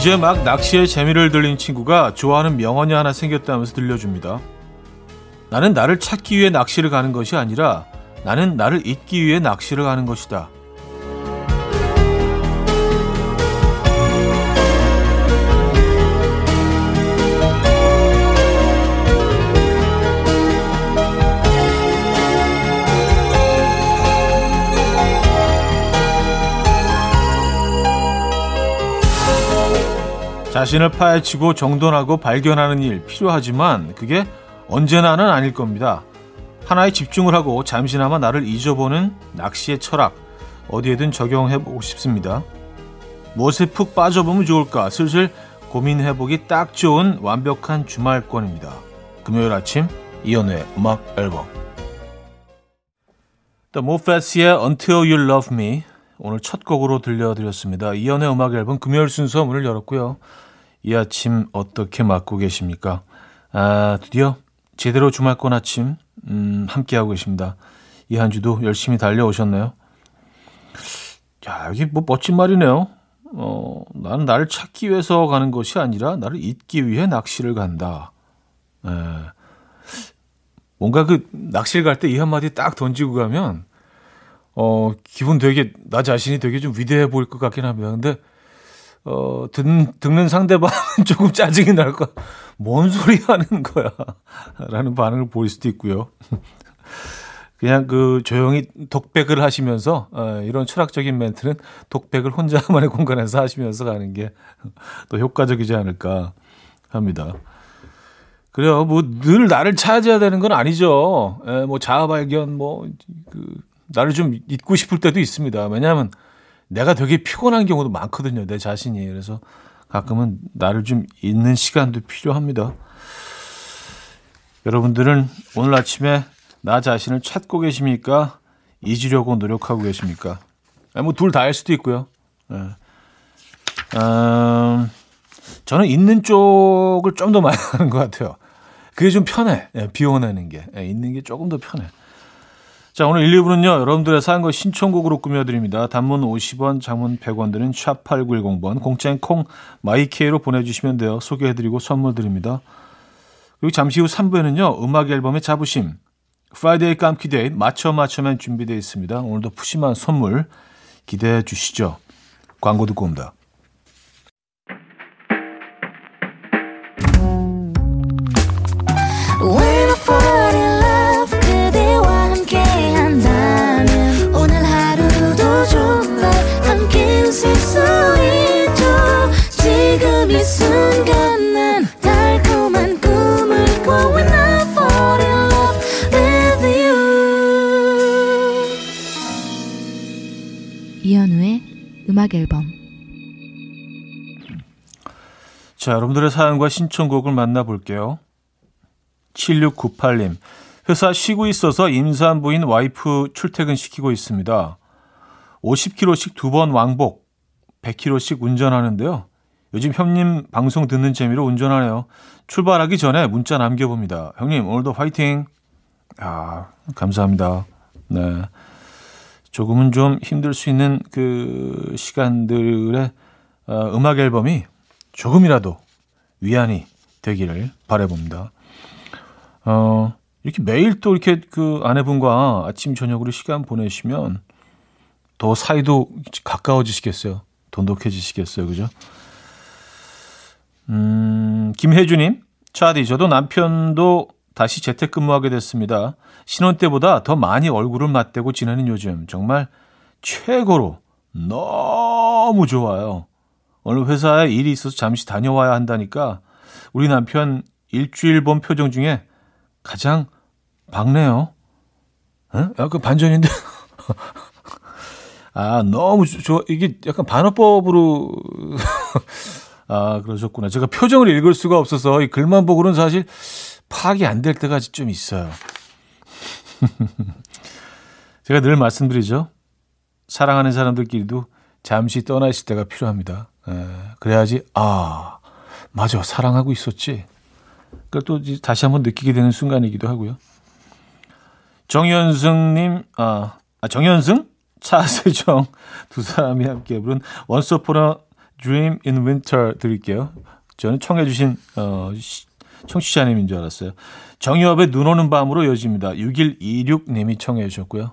이제 막 낚시의 재미를 들린 친구가 좋아하는 명언이 하나 생겼다면서 들려줍니다. 나는 나를 찾기 위해 낚시를 가는 것이 아니라 나는 나를 잊기 위해 낚시를 가는 것이다. 자신을 파헤치고 정돈하고 발견하는 일 필요하지만 그게 언제나는 아닐 겁니다. 하나에 집중을 하고 잠시나마 나를 잊어보는 낚시의 철학 어디에든 적용해 보고 싶습니다. 무엇에 푹 빠져보면 좋을까 슬슬 고민해보기 딱 좋은 완벽한 주말권입니다. 금요일 아침 이연우의 음악 앨범 The Moffett의 Until You Love Me 오늘 첫 곡으로 들려드렸습니다. 이연의 음악 앨범 금요일 순서 문을 열었고요. 이 아침 어떻게 맞고 계십니까? 아, 드디어 제대로 주말권 아침 음, 함께하고 계십니다. 이 한 주도 열심히 달려오셨나요? 야, 여기 뭐 멋진 말이네요. 어, 나는 나를 찾기 위해서 가는 것이 아니라 나를 잊기 위해 낚시를 간다. 에, 뭔가 그 낚시를 갈 때 이 한마디 딱 던지고 가면 어, 기분 되게, 나 자신이 되게 좀 위대해 보일 것 같긴 합니다. 근데, 어, 듣는, 듣는 상대방은 조금 짜증이 날 거, 뭔 소리 하는 거야. 라는 반응을 보일 수도 있고요. 그냥 그 조용히 독백을 하시면서, 어, 이런 철학적인 멘트는 독백을 혼자만의 공간에서 하시면서 가는 게 또 효과적이지 않을까 합니다. 그래요. 뭐 늘 나를 찾아야 되는 건 아니죠. 에, 뭐 자아 발견, 뭐, 그, 나를 좀 잊고 싶을 때도 있습니다. 왜냐하면 내가 되게 피곤한 경우도 많거든요. 내 자신이. 그래서 가끔은 나를 좀 잊는 시간도 필요합니다. 여러분들은 오늘 아침에 나 자신을 찾고 계십니까? 잊으려고 노력하고 계십니까? 뭐 둘 다일 수도 있고요. 네. 음, 저는 있는 쪽을 좀 더 많이 하는 것 같아요. 그게 좀 편해. 네, 비워내는 게. 네, 있는 게 조금 더 편해. 자, 오늘 1, 2부는요, 여러분들의 사연과 신청곡으로 꾸며드립니다. 단문 50원, 장문 100원 드는 샵8910번, 공짜인 콩, 마이케이로 보내주시면 돼요. 소개해드리고 선물 드립니다. 그리고 잠시 후 3부에는요, 음악 앨범의 자부심, Friday 깜키 day, 맞춰 맞춰면 준비되어 있습니다. 오늘도 푸짐한 선물 기대해 주시죠. 광고 듣고 옵니다. 자, 여러분들의 사연과 신청곡을 만나볼게요. 7698님. 회사 쉬고 있어서 임산부인 와이프 출퇴근시키고 있습니다. 50km씩 두 번 왕복, 100km씩 운전하는데요. 요즘 형님 방송 듣는 재미로 운전하네요. 출발하기 전에 문자 남겨봅니다. 형님, 오늘도 화이팅! 아, 감사합니다. 네. 조금은 좀 힘들 수 있는 그 시간들의 어, 음악 앨범이 조금이라도 위안이 되기를 바래봅니다. 어, 이렇게 매일 또 이렇게 그 아내분과 아침 저녁으로 시간 보내시면 더 사이도 가까워지시겠어요. 돈독해지시겠어요. 그죠? 음, 김혜주님, 차디, 저도 남편도 다시 재택근무하게 됐습니다. 신혼 때보다 더 많이 얼굴을 맞대고 지내는 요즘 정말 최고로 너무 좋아요. 오늘 회사에 일이 있어서 잠시 다녀와야 한다니까 우리 남편 일주일 본 표정 중에 가장 밝네요. 에? 약간 반전인데. 아, 너무 좋아. 이게 약간 반어법으로. 아, 그러셨구나. 제가 표정을 읽을 수가 없어서 이 글만 보고는 사실 파악이 안 될 때가 좀 있어요. 제가 늘 말씀드리죠. 사랑하는 사람들끼리도 잠시 떠나실 때가 필요합니다. 에, 그래야지, 아, 맞아, 사랑하고 있었지. 그걸 또 다시 한번 느끼게 되는 순간이기도 하고요. 정현승님, 아, 아 정현승? 차세정 두 사람이 함께 부른 원서 포너 Dream in Winter 드릴게요. 저는 청해주신 어, 청취자님인 줄 알았어요. 정유업의 눈 오는 밤으로 여집니다. 6126님이 청해 주셨고요.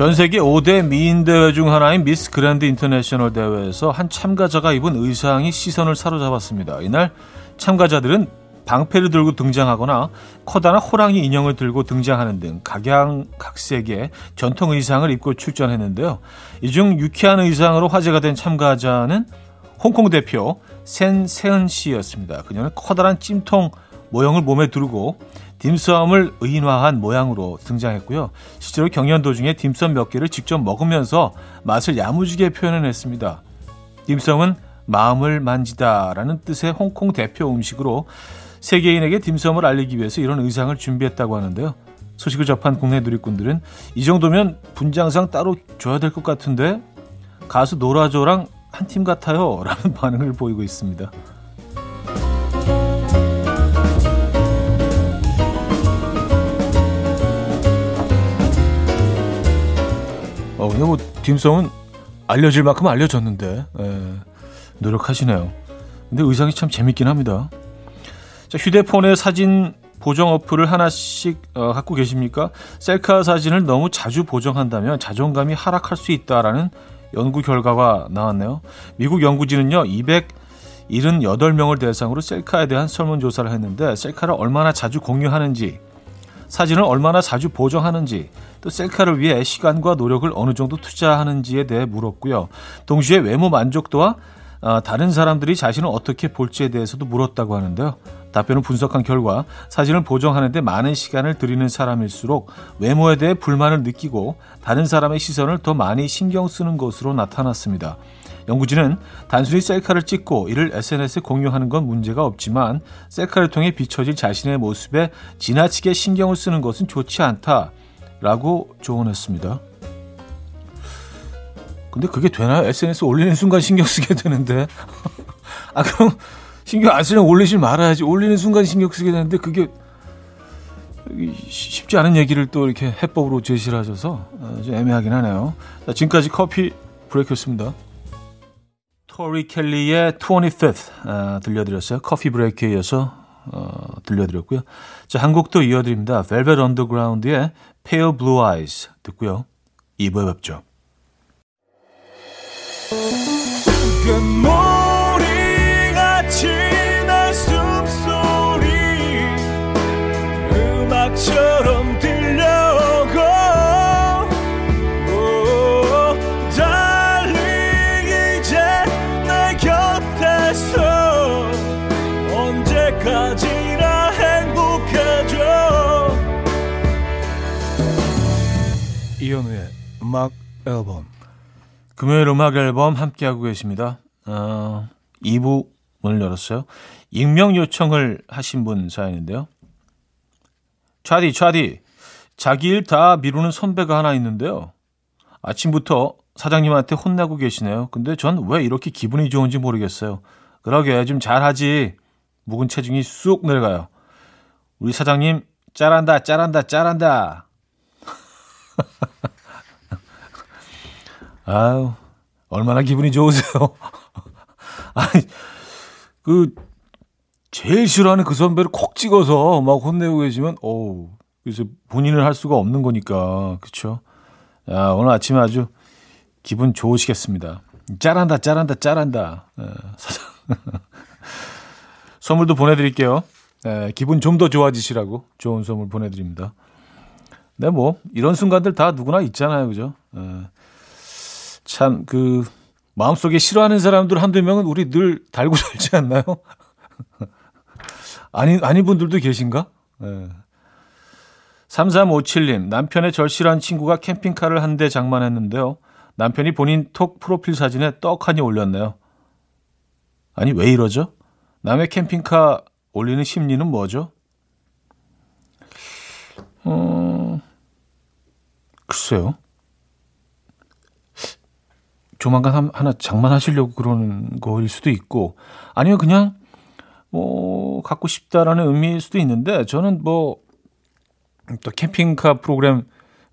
전 세계 5대 미인 대회 중 하나인 미스 그랜드 인터내셔널 대회에서 한 참가자가 입은 의상이 시선을 사로잡았습니다. 이날 참가자들은 방패를 들고 등장하거나 커다란 호랑이 인형을 들고 등장하는 등 각양각색의 전통 의상을 입고 출전했는데요. 이 중 유쾌한 의상으로 화제가 된 참가자는 홍콩 대표 센 세은 씨였습니다. 그녀는 커다란 찜통 모형을 몸에 두르고 딤섬을 의인화한 모양으로 등장했고요. 실제로 경연 도중에 딤섬 몇 개를 직접 먹으면서 맛을 야무지게 표현했습니다. 딤섬은 마음을 만지다라는 뜻의 홍콩 대표 음식으로 세계인에게 딤섬을 알리기 위해서 이런 의상을 준비했다고 하는데요. 소식을 접한 국내 누리꾼들은 이 정도면 분장상 따로 줘야 될 것 같은데 가수 노라조랑 한 팀 같아요 라는 반응을 보이고 있습니다. 어, 근데 뭐 딤섬은 알려질 만큼 알려졌는데 예, 노력하시네요. 근데 의상이 참 재밌긴 합니다. 자, 휴대폰에 사진 보정 어플을 하나씩 어, 갖고 계십니까? 셀카 사진을 너무 자주 보정한다면 자존감이 하락할 수 있다라는 연구 결과가 나왔네요. 미국 연구진은요, 278명을 대상으로 셀카에 대한 설문조사를 했는데, 셀카를 얼마나 자주 공유하는지, 사진을 얼마나 자주 보정하는지, 또 셀카를 위해 시간과 노력을 어느 정도 투자하는지에 대해 물었고요. 동시에 외모 만족도와 어, 다른 사람들이 자신을 어떻게 볼지에 대해서도 물었다고 하는데요. 답변을 분석한 결과 사진을 보정하는데 많은 시간을 들이는 사람일수록 외모에 대해 불만을 느끼고 다른 사람의 시선을 더 많이 신경 쓰는 것으로 나타났습니다. 연구진은 단순히 셀카를 찍고 이를 SNS에 공유하는 건 문제가 없지만 셀카를 통해 비춰질 자신의 모습에 지나치게 신경을 쓰는 것은 좋지 않다라고 조언했습니다. 근데 그게 되나요? SNS 올리는 순간 신경 쓰게 되는데. 아, 그럼 신경 안 쓰려면 올리지 말아야지. 올리는 순간 신경 쓰게 되는데 그게 쉽지 않은 얘기를 또 이렇게 해법으로 제시를 하셔서 어, 좀 애매하긴 하네요. 자, 지금까지 커피 브레이크였습니다. 토리 켈리의 25th 아, 들려드렸어요. 커피 브레이크에 이어서 어, 들려드렸고요. 자, 한곡또 이어드립니다. Velvet Underground의 Pale Blue Eyes 듣고요. 2부에 뵙죠. 음악 앨범 금요일 음악 앨범 함께하고 계십니다. 어, 2부 문을 열었어요. 익명 요청을 하신 분 사연인데요. 차디, 차디. 자기 일 다 미루는 선배가 하나 있는데요. 아침부터 사장님한테 혼나고 계시네요. 근데 전 왜 이렇게 기분이 좋은지 모르겠어요. 그러게, 좀 잘하지. 묵은 체중이 쑥 내려가요. 우리 사장님, 짜란다, 짜란다, 짜란다. 아유, 얼마나 기분이 좋으세요? 아니, 그, 제일 싫어하는 그 선배를 콕 찍어서 막 혼내고 계시면, 어우, 그래서 본인을 할 수가 없는 거니까. 그쵸? 야, 오늘 아침에 아주 기분 좋으시겠습니다. 짜란다, 짜란다, 짜란다. 선물도 보내드릴게요. 예, 기분 좀 더 좋아지시라고 좋은 선물 보내드립니다. 네, 뭐, 이런 순간들 다 누구나 있잖아요. 그죠? 예. 참, 그, 마음속에 싫어하는 사람들 한두 명은 우리 늘 달고 살지 않나요? 아니, 아닌 분들도 계신가? 네. 3357님, 남편의 절실한 친구가 캠핑카를 한 대 장만했는데요. 남편이 본인 톡 프로필 사진에 떡하니 올렸네요. 아니, 왜 이러죠? 남의 캠핑카 올리는 심리는 뭐죠? 어, 글쎄요. 조만간 하나 장만하시려고 그러는 거일 수도 있고, 아니면 그냥, 뭐, 갖고 싶다라는 의미일 수도 있는데, 저는 뭐, 또 캠핑카 프로그램,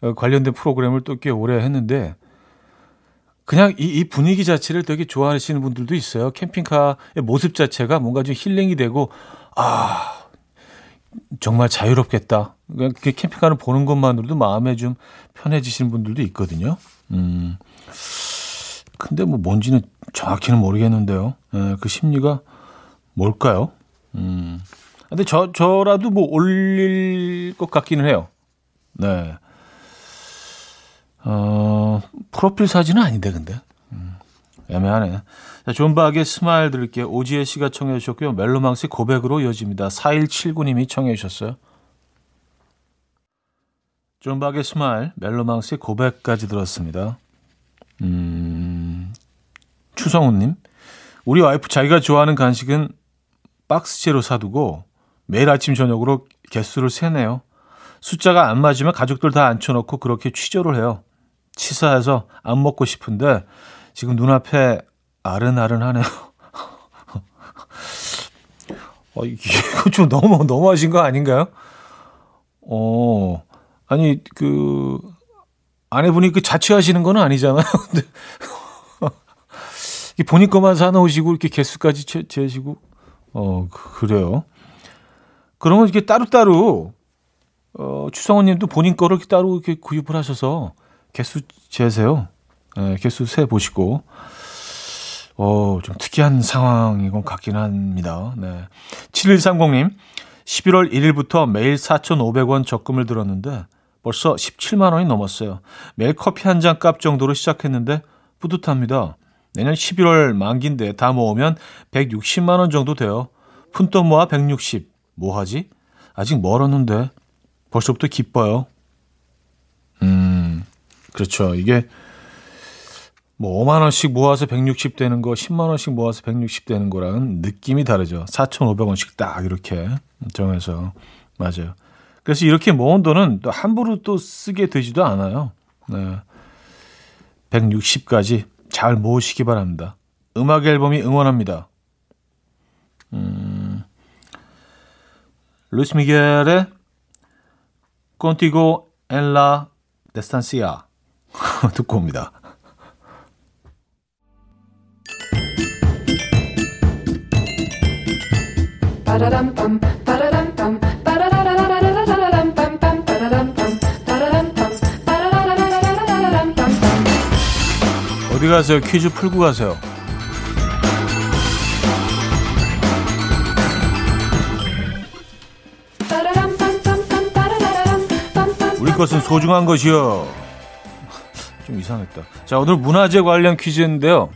어, 관련된 프로그램을 또 꽤 오래 했는데, 그냥 이, 이, 분위기 자체를 되게 좋아하시는 분들도 있어요. 캠핑카의 모습 자체가 뭔가 좀 힐링이 되고, 아, 정말 자유롭겠다. 그냥 캠핑카를 보는 것만으로도 마음에 좀 편해지시는 분들도 있거든요. 음. 근데 뭐 뭔지는 정확히는 모르겠는데요. 예, 그 심리가 뭘까요? 음. 근데 저, 저라도 뭐 올릴 것 같기는 해요. 네. 어, 프로필 사진은 아닌데, 근데. 음, 애매하네. 자, 존박의 Smile 들을게요. 오지혜 씨가 청해 주셨고요. 멜로망스의 고백으로 이어집니다. 4179님이 청해 주셨어요. 존박의 Smile, 멜로망스의 고백까지 들었습니다. 음, 추성훈님. 우리 와이프 자기가 좋아하는 간식은 박스째로 사두고 매일 아침 저녁으로 개수를 세네요. 숫자가 안 맞으면 가족들 다 앉혀놓고 그렇게 취조를 해요. 치사해서 안 먹고 싶은데 지금 눈앞에 아른아른하네요. 어, 이거 좀 너무 너무하신 거 아닌가요? 어, 아니 그 아내분이 그 자취하시는 건 아니잖아요. 근데 본인 것만 사놓으시고 이렇게 개수까지 재시고 어 그래요. 그러면 이렇게 따로따로 어, 추성원님도 본인 거를 따로 이렇게 구입을 하셔서 개수 재세요. 네, 개수 세 보시고 어, 좀 특이한 상황인 것 같긴 합니다. 네. 7130님, 11월 1일부터 매일 4,500원 적금을 들었는데 벌써 17만 원이 넘었어요. 매일 커피 한 잔 값 정도로 시작했는데 뿌듯합니다. 내년 11월 만기인데 다 모으면 160만 원 정도 돼요. 푼돈 모아 160. 뭐 하지? 아직 멀었는데 벌써부터 기뻐요. 음, 그렇죠. 이게 뭐 5만 원씩 모아서 160 되는 거, 10만 원씩 모아서 160 되는 거랑은 느낌이 다르죠. 4,500원씩 딱 이렇게 정해서 맞아요. 그래서 이렇게 모은 돈은 또 함부로 또 쓰게 되지도 않아요. 네. 160까지 잘 모으시기 바랍니다. 음악 앨범이 응원합니다. 음, 루스 미겔의 en la Distancia 듣고 옵니다. 어디 가세요? 퀴즈 풀고 가세요. 우리 것은 소중한 것이요. 좀 이상했다. 자, 오늘 문화재 관련 퀴즈인데요.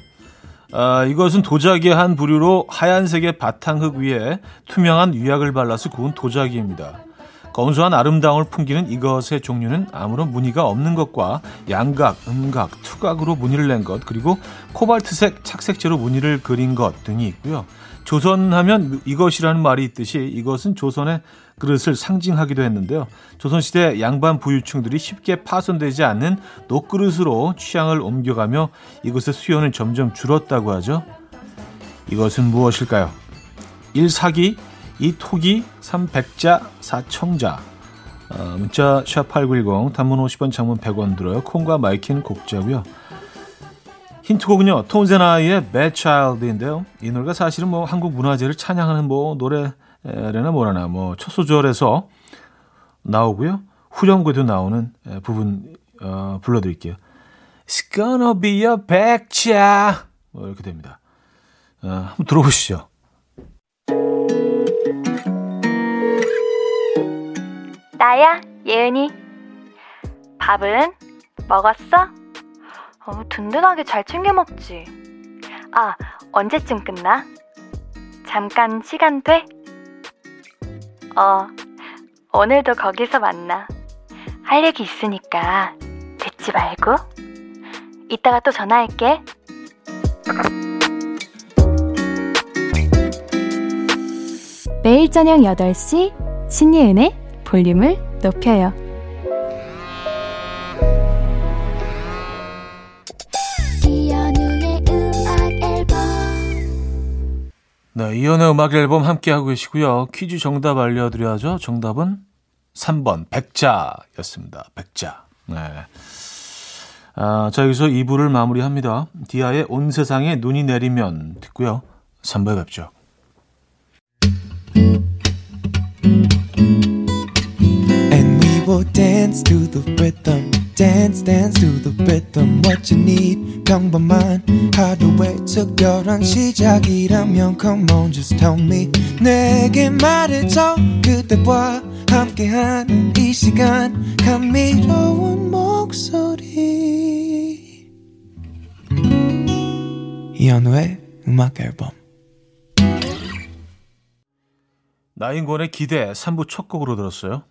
아, 이것은 도자기의 한 부류로 하얀색의 바탕흙 위에 투명한 위약을 발라서 구운 도자기입니다. 검소한 아름다움을 풍기는 이것의 종류는 아무런 무늬가 없는 것과 양각, 음각, 투각으로 무늬를 낸 것, 그리고 코발트색 착색제로 무늬를 그린 것 등이 있고요. 조선하면 이것이라는 말이 있듯이 이것은 조선의 그릇을 상징하기도 했는데요. 조선시대 양반 부유층들이 쉽게 파손되지 않는 녹그릇으로 취향을 옮겨가며 이것의 수요는 점점 줄었다고 하죠. 이것은 무엇일까요? 1. 사기, 이 톡이 300자 4청자 어, 문자 샵8910 단문 50원 장문 100원 들어요. 콩과 마이케이는 공짜고요. 힌트곡은요. Tones and I의 Bad Child인데요. 이 노래가 사실은 뭐 한국 문화재를 찬양하는 뭐 노래래나 뭐라나 뭐 첫 소절에서 나오고요. 후렴구에도 나오는 부분 어, 불러드릴게요. It's gonna be a 백자 뭐 이렇게 됩니다. 어, 한번 들어보시죠. 나야, 예은이. 밥은 먹었어? 어, 든든하게 잘 챙겨 먹지. 아, 언제쯤 끝나? 잠깐 시간 돼? 어, 오늘도 거기서 만나. 할 얘기 있으니까 듣지 말고. 이따가 또 전화할게. 매일 저녁 8시 신예은의 볼륨을 높여요. 네, 이연의 음악 앨범 함께 하고 계시고요. 퀴즈 정답 알려드려야죠. 정답은 3번 백자였습니다. 백자. 네. 아, 자 여기서 2부를 마무리합니다. 디아의 온 세상에 눈이 내리면 듣고요. 3부에 뵙죠. Will dance to the rhythm. Dance, dance to the rhythm. What you need, 평범한 하루의 특별한 시작이라면 Come on, just tell me. 내게 말해줘. 그대와 함께한 이 시간. 감미로운 목소리. 이현우의 음악 앨범. 나인권의 기대 3부 첫 곡으로 들었어요.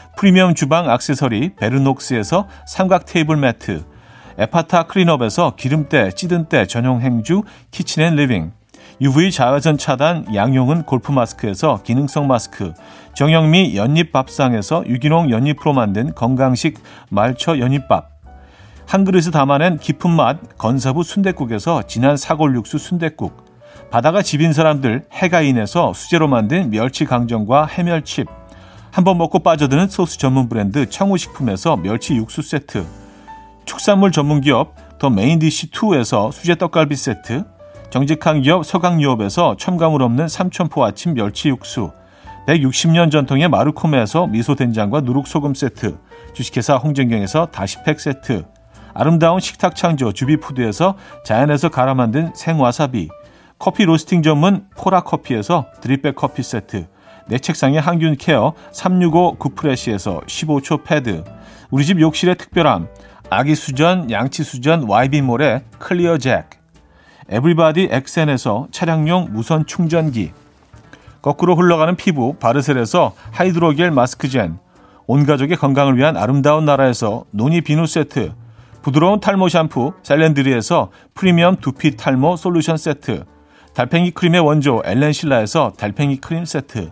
프리미엄 주방 악세서리 베르녹스에서 삼각 테이블 매트, 에파타 클린업에서 기름때, 찌든때 전용 행주 키친앤리빙, UV 자외선 차단 양용은 골프 마스크에서 기능성 마스크, 정영미 연잎밥상에서 유기농 연잎으로 만든 건강식 말초 연잎밥, 한 그릇에 담아낸 깊은 맛 건사부 순댓국에서 진한 사골 육수 순댓국, 바다가 집인 사람들 해가인에서 수제로 만든 멸치 강정과 해멸칩, 한번 먹고 빠져드는 소스 전문 브랜드 청우식품에서 멸치 육수 세트, 축산물 전문 기업 더 메인디시2에서 수제 떡갈비 세트, 정직한 기업 서강유업에서 첨가물 없는 삼천포 아침 멸치 육수, 160년 전통의 마르코메에서 미소된장과 누룩소금 세트, 주식회사 홍진경에서 다시팩 세트, 아름다운 식탁 창조 주비푸드에서 자연에서 갈아 만든 생와사비, 커피 로스팅 전문 포라커피에서 drip bag 커피 세트, 내 책상의 항균 care 365 구프레시에서 15초 패드, 우리 집 욕실의 특별함, 아기 수전, 양치 수전, YB몰의 클리어 잭, 에브리바디 엑센에서 차량용 무선 충전기, 거꾸로 흘러가는 피부 바르셀에서 하이드로겔 마스크젠, 온 가족의 건강을 위한 아름다운 나라에서 노니 비누 세트, 부드러운 탈모 샴푸 셀렌드리에서 프리미엄 두피 탈모 솔루션 세트, 달팽이 크림의 원조 엘렌실라에서 달팽이 크림 세트,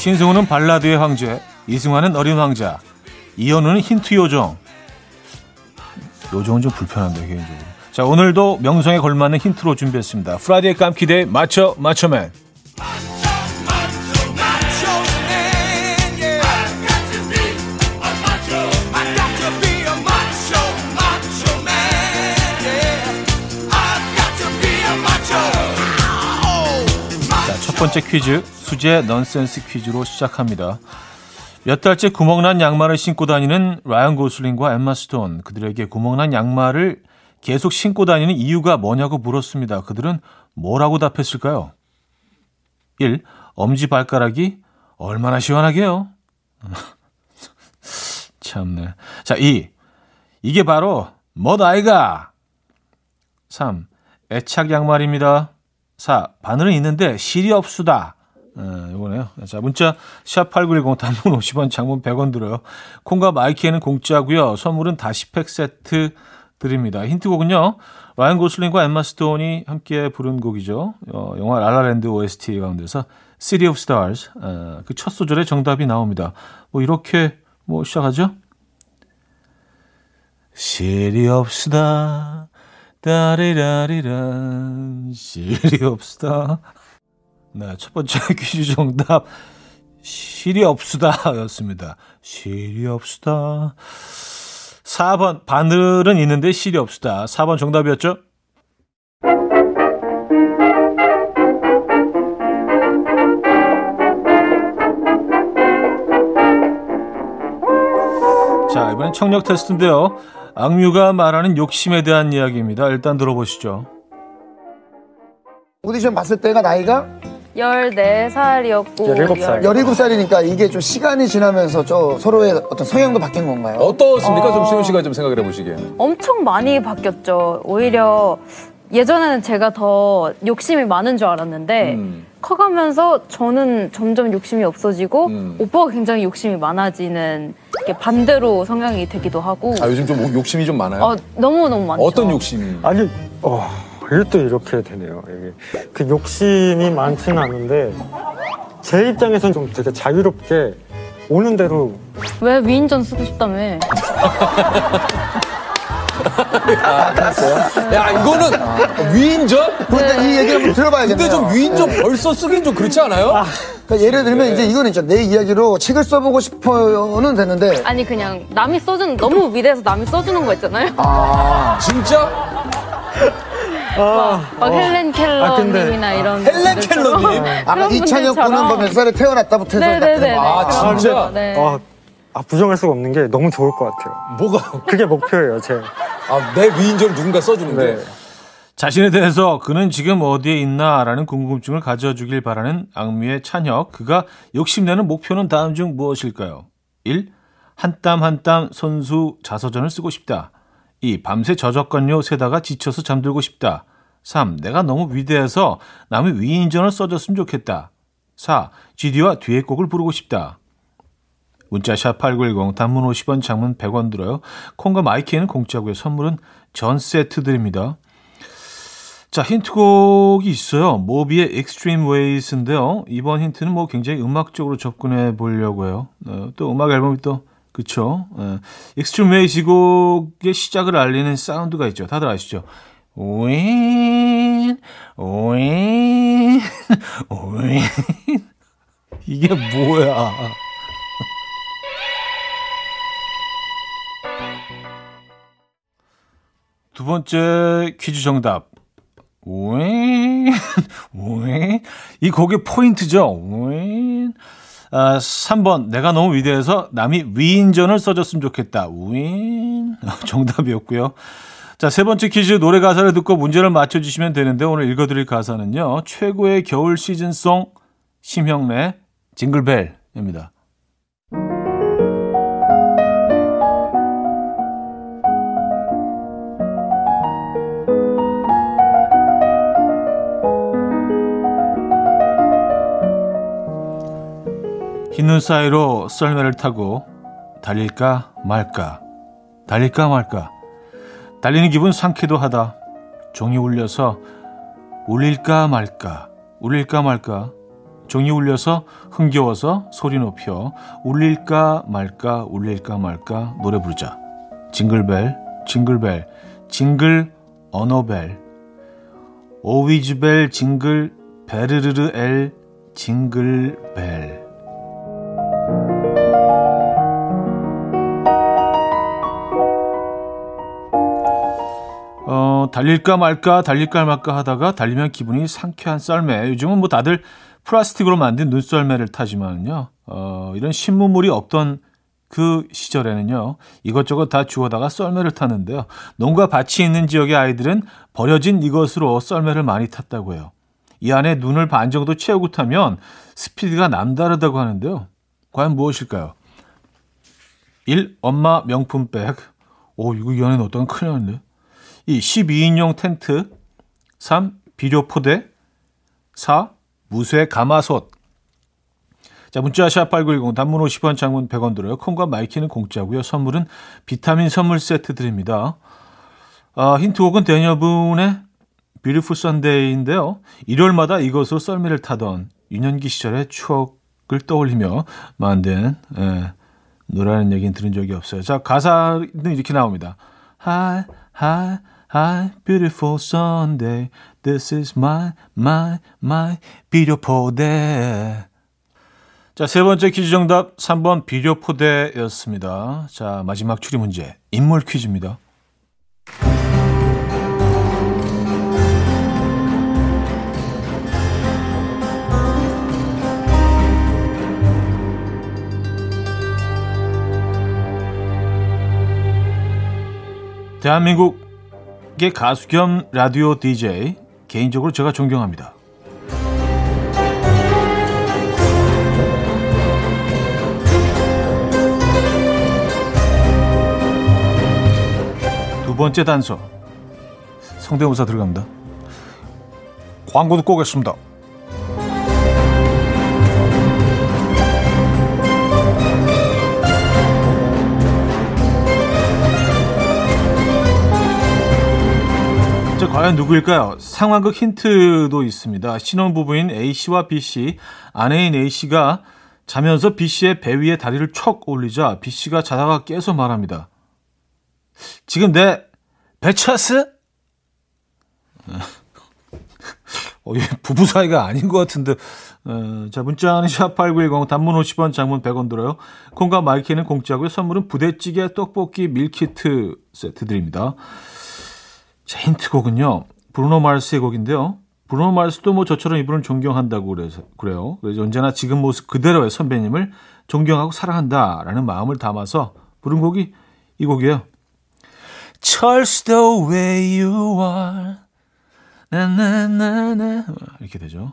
신승우는 발라드의 황제, 이승환은 어린 왕자, 이현우는 힌트 요정. 요정은 좀 불편한데 개인적으로. 자 오늘도 명성에 걸맞는 힌트로 준비했습니다. Friday 깜퀴 day 맞춰 맞춰맨. 번째 퀴즈 수제 넌센스 퀴즈로 시작합니다. 몇 달째 구멍난 양말을 신고 다니는 라이언 고슬링과 엠마 스톤 그들에게 구멍난 양말을 계속 신고 다니는 이유가 뭐냐고 물었습니다. 그들은 뭐라고 답했을까요? 1. 엄지 발가락이 얼마나 시원하게요? 참네. 자, 2. 이게 바로 멋 아이가. 3. 애착 양말입니다. 4. 바늘은 있는데 실이 없수다. 예, 이거네요. 자, 문자 샵8910 단문 50원, 장문 100원 들어요. 콩과 마이K에는 공짜고요. 선물은 다시팩 세트 드립니다. 힌트곡은요. 라이언 고슬링과 엠마 스톤이 함께 부른 곡이죠. 어, 영화 라라랜드 OST 가운데서 City of Stars 어, 그첫 소절에 정답이 나옵니다. 뭐 이렇게 뭐 시작하죠. 실이 없으다. 따리라리란 실이 없으다. 네, 첫 번째 퀴즈 정답 실이 없으다 였습니다. 실이 없으다. 4번 바늘은 있는데 실이 없으다. 4번 정답이었죠? 자, 이번엔 청력 테스트인데요. 악뮤가 말하는 욕심에 대한 이야기입니다. 일단 들어보시죠. 오디션 봤을 때가 나이가 14살이었고 17살. 17살이니까 이게 좀 시간이 지나면서 저 서로의 어떤 성향도 바뀐 건가요? 어떻습니까? 좀 수윤 씨가 좀 생각을 해보시기에. 엄청 많이 바뀌었죠. 오히려 예전에는 제가 더 욕심이 많은 줄 알았는데 음. 커가면서 저는 점점 욕심이 없어지고 음. 오빠가 굉장히 욕심이 많아지는 이렇게 반대로 성향이 되기도 하고 아 요즘 좀 욕심이 좀 많아요. 어, 너무너무 많죠. 어떤 욕심이? 아니, 어, 이게 또 이렇게 되네요. 이게. 그 욕심이 많지는 않은데, 제 입장에선 좀 되게 자유롭게 오는 대로 왜 위인전 쓰고 싶다며. 야 이거는 위인전? 그런데 이 얘기 한번 들어봐야겠네요. 근데 좀 위인전 벌써 쓰긴 좀 그렇지 않아요? 그러니까 예를 들면 이제 이거는 진짜 내 이야기로 책을 써보고 싶어요는 됐는데 아니 그냥 남이 써주는 너무 위대해서 남이 써주는 거 있잖아요. 진짜? 막 헬렌 아, 근데- 켈러님이나 이런 헬렌. 켈러님? 아까 그런 이찬혁 군은. 뭐 몇 살에 태어났다부터 해서 네네네. 아, 그런 진짜? 거. 네. 아, 아, 부정할 수가 없는 게 너무 좋을 것 같아요. 뭐가? 그게 목표예요, 제. 아, 내 위인전을 누군가 써주는데. 네. 자신에 대해서 그는 지금 어디에 있나라는 궁금증을 가져주길 바라는 악뮤의 찬혁. 그가 욕심내는 목표는 다음 중 무엇일까요? 1. 한 땀 한땀 손수 자서전을 쓰고 싶다. 2. 밤새 저작권료 세다가 지쳐서 잠들고 싶다. 3. 내가 너무 위대해서 남의 위인전을 써줬으면 좋겠다. 4. GD와 뒤에 곡을 부르고 싶다. 문자 샵8910 단문 50원 장문 100원 들어요. 콩과 마이키에는 공짜고요. 선물은 전 세트 드립니다. 자, 힌트곡이 있어요. 모비의 Extreme Ways인데요. 이번 힌트는 뭐 굉장히 음악적으로 접근해 보려고요. 어, 또 음악 앨범이 또 그쵸? 어, Extreme Ways 이 곡의 시작을 알리는 사운드가 있죠. 다들 아시죠? 윈, 윈, 윈. 이게 뭐야? 두 번째 퀴즈 정답. 윙, 윙. 이 곡의 포인트죠. 윙. 아, 3번. 내가 너무 위대해서 남이 위인전을 써줬으면 좋겠다. 윙. 정답이었고요. 자, 세 번째 퀴즈 노래 가사를 듣고 문제를 맞춰주시면 되는데 오늘 읽어드릴 가사는요. 최고의 겨울 시즌송 심형래 징글벨입니다. 흰눈 사이로 썰매를 타고 달릴까 말까 달릴까 말까. 달리는 기분 상쾌도 하다. 종이 울려서 울릴까 말까 울릴까 말까. 종이 울려서 흥겨워서 소리 높여 울릴까 말까 울릴까 말까 노래 부르자. 징글벨 징글벨 징글 언어벨. 오위즈벨 징글 베르르르 엘 징글벨 달릴까 말까, 달릴까 말까 하다가 달리면 기분이 상쾌한 썰매. 요즘은 뭐 다들 플라스틱으로 만든 눈썰매를 타지만요. 어, 이런 신문물이 없던 그 시절에는요. 이것저것 다 주워다가 썰매를 탔는데요. 농가 밭이 있는 지역의 아이들은 버려진 이것으로 썰매를 많이 탔다고 해요. 이 안에 눈을 반 정도 채우고 타면 스피드가 남다르다고 하는데요. 과연 무엇일까요? 1. 엄마 명품백. 오, 이거 이 안에 넣었다가 큰일 났네. 2. 12인용 텐트 3. 비료 포대 4. 무쇠 가마솥 자, 문자 샵8910 단문 50원 장문 100원 들어요. 콩과 마이K는 공짜고요. 선물은 비타민 선물 세트 드립니다. 아, 힌트곡은 대녀분의 Beautiful Sunday인데요. 일요일마다 이것으로 썰매를 타던 유년기 시절의 추억을 떠올리며 만든 예, 노래라는 얘기는 들은 적이 없어요. 자, 가사는 이렇게 나옵니다. hi, hi, hi, beautiful Sunday. This is my, my, my beautiful day. 자, 세 번째 퀴즈 정답 3번 비료포대였습니다. 자, 마지막 추리 문제. 인물 퀴즈입니다. 대한민국 의 가수 겸 라디오 DJ 개인적으로 제가 존경합니다. 두 번째 단서 성대모사 들어갑니다. 광고 듣고 오겠습니다. 자, 과연 누구일까요? 상황극 힌트도 있습니다. 신혼부부인 A씨와 B씨, 아내인 A씨가 자면서 B씨의 배 위에 다리를 척 올리자 B씨가 자다가 깨서 말합니다. 지금 내 배차스? 어, 얘 부부 사이가 아닌 것 같은데. 어, 자, 문자는 샵8910 단문 50원, 장문 100원 들어요. 콩과 마이K는 공짜고요. 선물은 부대찌개, 떡볶이, 밀키트 세트 드립니다. 자, 힌트곡은요. 브루노 마르스의 곡인데요. 브루노 마르스도 뭐 저처럼 이분을 존경한다고 그래서 그래요. 그래서 언제나 지금 모습 그대로의 선배님을 존경하고 사랑한다라는 마음을 담아서 부른 곡이 이 곡이에요. Charles the way you are. 나나나나 이렇게 되죠.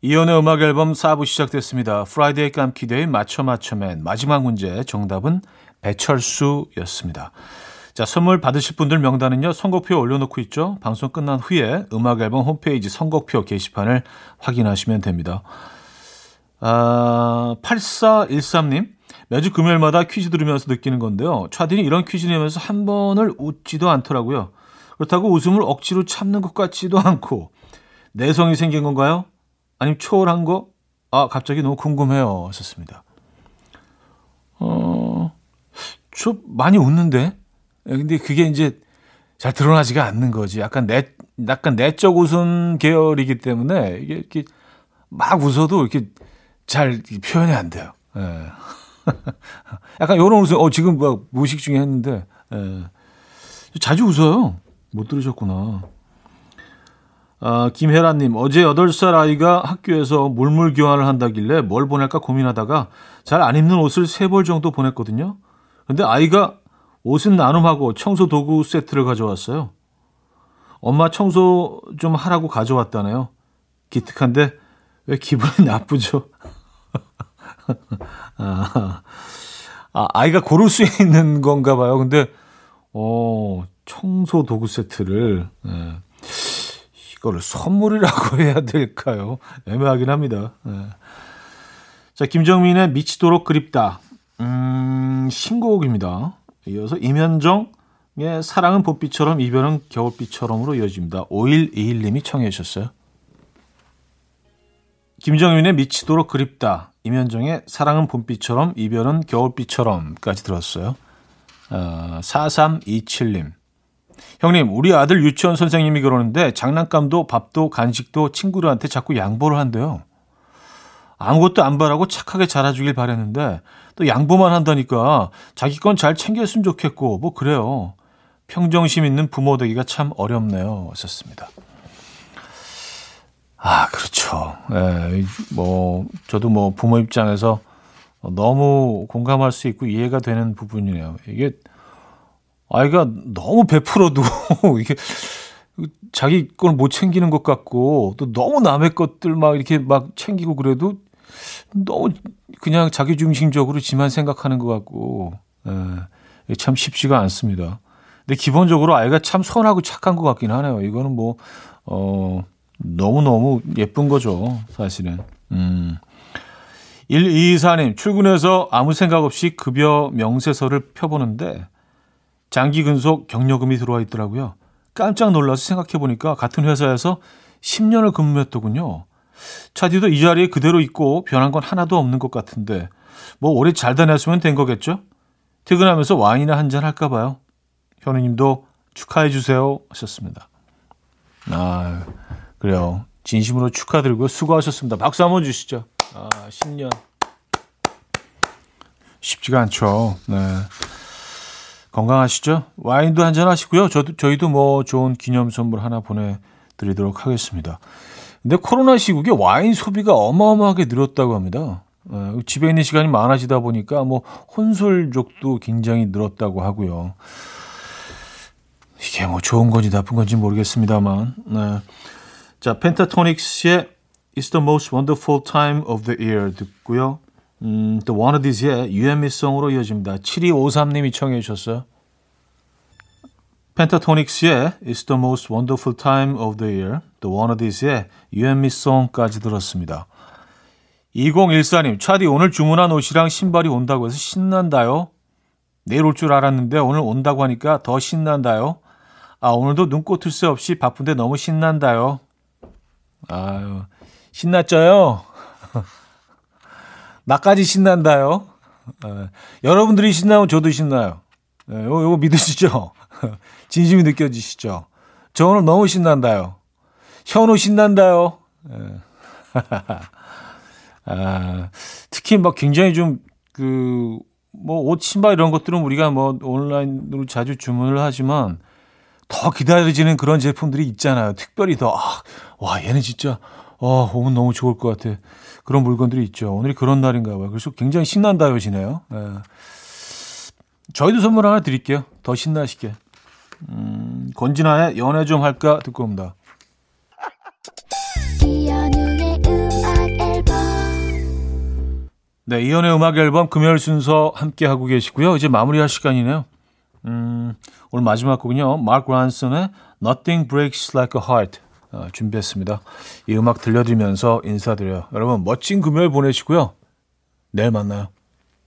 이현우의 음악 앨범 4부 시작됐습니다. Friday 깜퀴 day 맞춰 맞춰맨 마지막 문제 정답은 배철수였습니다. 자 선물 받으실 분들 명단은요 선곡표 올려놓고 있죠. 방송 끝난 후에 음악 앨범 홈페이지 선곡표 게시판을 확인하시면 됩니다. 아 8413님 매주 금요일마다 퀴즈 들으면서 느끼는 건데요. 차디는 이런 퀴즈 내면서 한 번을 웃지도 않더라고요. 그렇다고 웃음을 억지로 참는 것 같지도 않고 내성이 생긴 건가요? 아니면 초월한 거? 아, 갑자기 너무 궁금해요. 하셨습니다. 어, 저 많이 웃는데? 예, 근데 그게 이제 잘 드러나지가 않는 거지. 약간 내, 약간 내적 웃음 계열이기 때문에 이게 이렇게 막 웃어도 이렇게 잘 표현이 안 돼요. 예. 약간 요런 웃음, 어, 지금 뭐 무식 중에 했는데, 예. 자주 웃어요. 못 들으셨구나. 아, 김혜란님, 어제 8살 아이가 학교에서 물물 교환을 한다길래 뭘 보낼까 고민하다가 잘 안 입는 옷을 3벌 정도 보냈거든요. 근데 아이가 옷은 나눔하고 청소 도구 세트를 가져왔어요. 엄마 청소 좀 하라고 가져왔다네요. 기특한데 왜 기분이 나쁘죠? 아, 아, 아이가 고를 수 있는 건가 봐요. 근데, 어, 청소 도구 세트를, 예. 이거를 선물이라고 해야 될까요? 애매하긴 합니다. 네. 자, 김정민의 미치도록 그립다. 음, 신곡입니다. 이어서 임현정의 사랑은 봄비처럼 이별은 겨울비처럼으로 이어집니다. 5121님이 청해 주셨어요. 김정민의 미치도록 그립다. 임현정의 사랑은 봄비처럼 이별은 겨울비처럼까지 들었어요. 어, 4327님. 형님, 우리 아들 유치원 선생님이 그러는데 장난감도 밥도 간식도 친구들한테 자꾸 양보를 한대요. 아무것도 안 바라고 착하게 자라주길 바랬는데 또 양보만 한다니까 자기 건 잘 챙겼으면 좋겠고 뭐 그래요. 평정심 있는 부모 되기가 참 어렵네요. 하셨습니다. 아, 그렇죠. 예, 뭐 저도 뭐 부모 입장에서 너무 공감할 수 있고 이해가 되는 부분이네요. 이게 아이가 너무 베풀어도 이게 자기 걸 못 챙기는 것 같고 또 너무 남의 것들 막 이렇게 막 챙기고 그래도 너무 그냥 자기 중심적으로 지만 생각하는 것 같고 에, 참 쉽지가 않습니다. 근데 기본적으로 아이가 참 선하고 착한 것 같긴 하네요. 이거는 뭐, 어, 너무 너무 예쁜 거죠. 사실은. 음. 124님, 출근해서 아무 생각 없이 급여 명세서를 펴보는데 장기 근속 경력금이 들어와 있더라고요. 깜짝 놀라서 생각해 보니까 같은 회사에서 10년을 근무했더군요. 차디도 이 자리에 그대로 있고 변한 건 하나도 없는 것 같은데 뭐 오래 잘 다녔으면 된 거겠죠? 퇴근하면서 와인이나 한 잔 할까 봐요. 현우님도 축하해 주세요 하셨습니다. 아 그래요. 진심으로 축하드리고 수고하셨습니다. 박수 한번 주시죠. 아 10년 쉽지가 않죠. 네. 건강하시죠? 와인도 한잔 하시고요. 저도 저희도 뭐 좋은 기념 선물 하나 보내드리도록 하겠습니다. 근데 코로나 시국에 와인 소비가 어마어마하게 늘었다고 합니다. 어, 집에 있는 시간이 많아지다 보니까 뭐 혼술족도 굉장히 늘었다고 하고요. 이게 뭐 좋은 건지 나쁜 건지 모르겠습니다만. 네. 자, 펜타토닉스의 It's the most wonderful time of the year 듣고요. 음, 또 One of These의 유앤미송으로 이어집니다. 7253님이 청해 주셨어요. 펜타토닉스의 It's the most wonderful time of the year, 또 One of These의 유앤미송까지 들었습니다. 2014님, 차디 오늘 주문한 옷이랑 신발이 온다고 해서 신난다요. 내일 올 줄 알았는데 오늘 온다고 하니까 더 신난다요. 아, 오늘도 눈꽃을 새 없이 바쁜데 너무 신난다요. 아유, 신났죠요? 나까지 신난다요. 에, 여러분들이 신나면 저도 신나요. 에, 요거, 요거 믿으시죠? 진심이 느껴지시죠? 저 오늘 너무 신난다요. 현우 신난다요. 아, 특히 막 굉장히 좀 그 뭐 옷 신발 이런 것들은 우리가 뭐 온라인으로 자주 주문을 하지만 더 기다려지는 그런 제품들이 있잖아요. 특별히 더, 아, 와, 얘는 진짜, 어, 오면 너무 좋을 것 같아. 그런 물건들이 있죠. 오늘이 그런 날인가 봐요. 그래서 굉장히 신난다요지네요. 예. 저희도 선물 하나 드릴게요. 더 신나시게. 음, 권진아의 연애 좀 할까 듣고 옵니다. 네, 이연의 음악 앨범 금요일 순서 함께 하고 계시고요. 이제 마무리할 시간이네요. 음, 오늘 마지막 곡은요. 마크 란슨의 Nothing Breaks Like a Heart 어, 준비했습니다. 이 음악 들려드리면서 인사드려요. 여러분 멋진 금요일 보내시고요. 내일 만나요.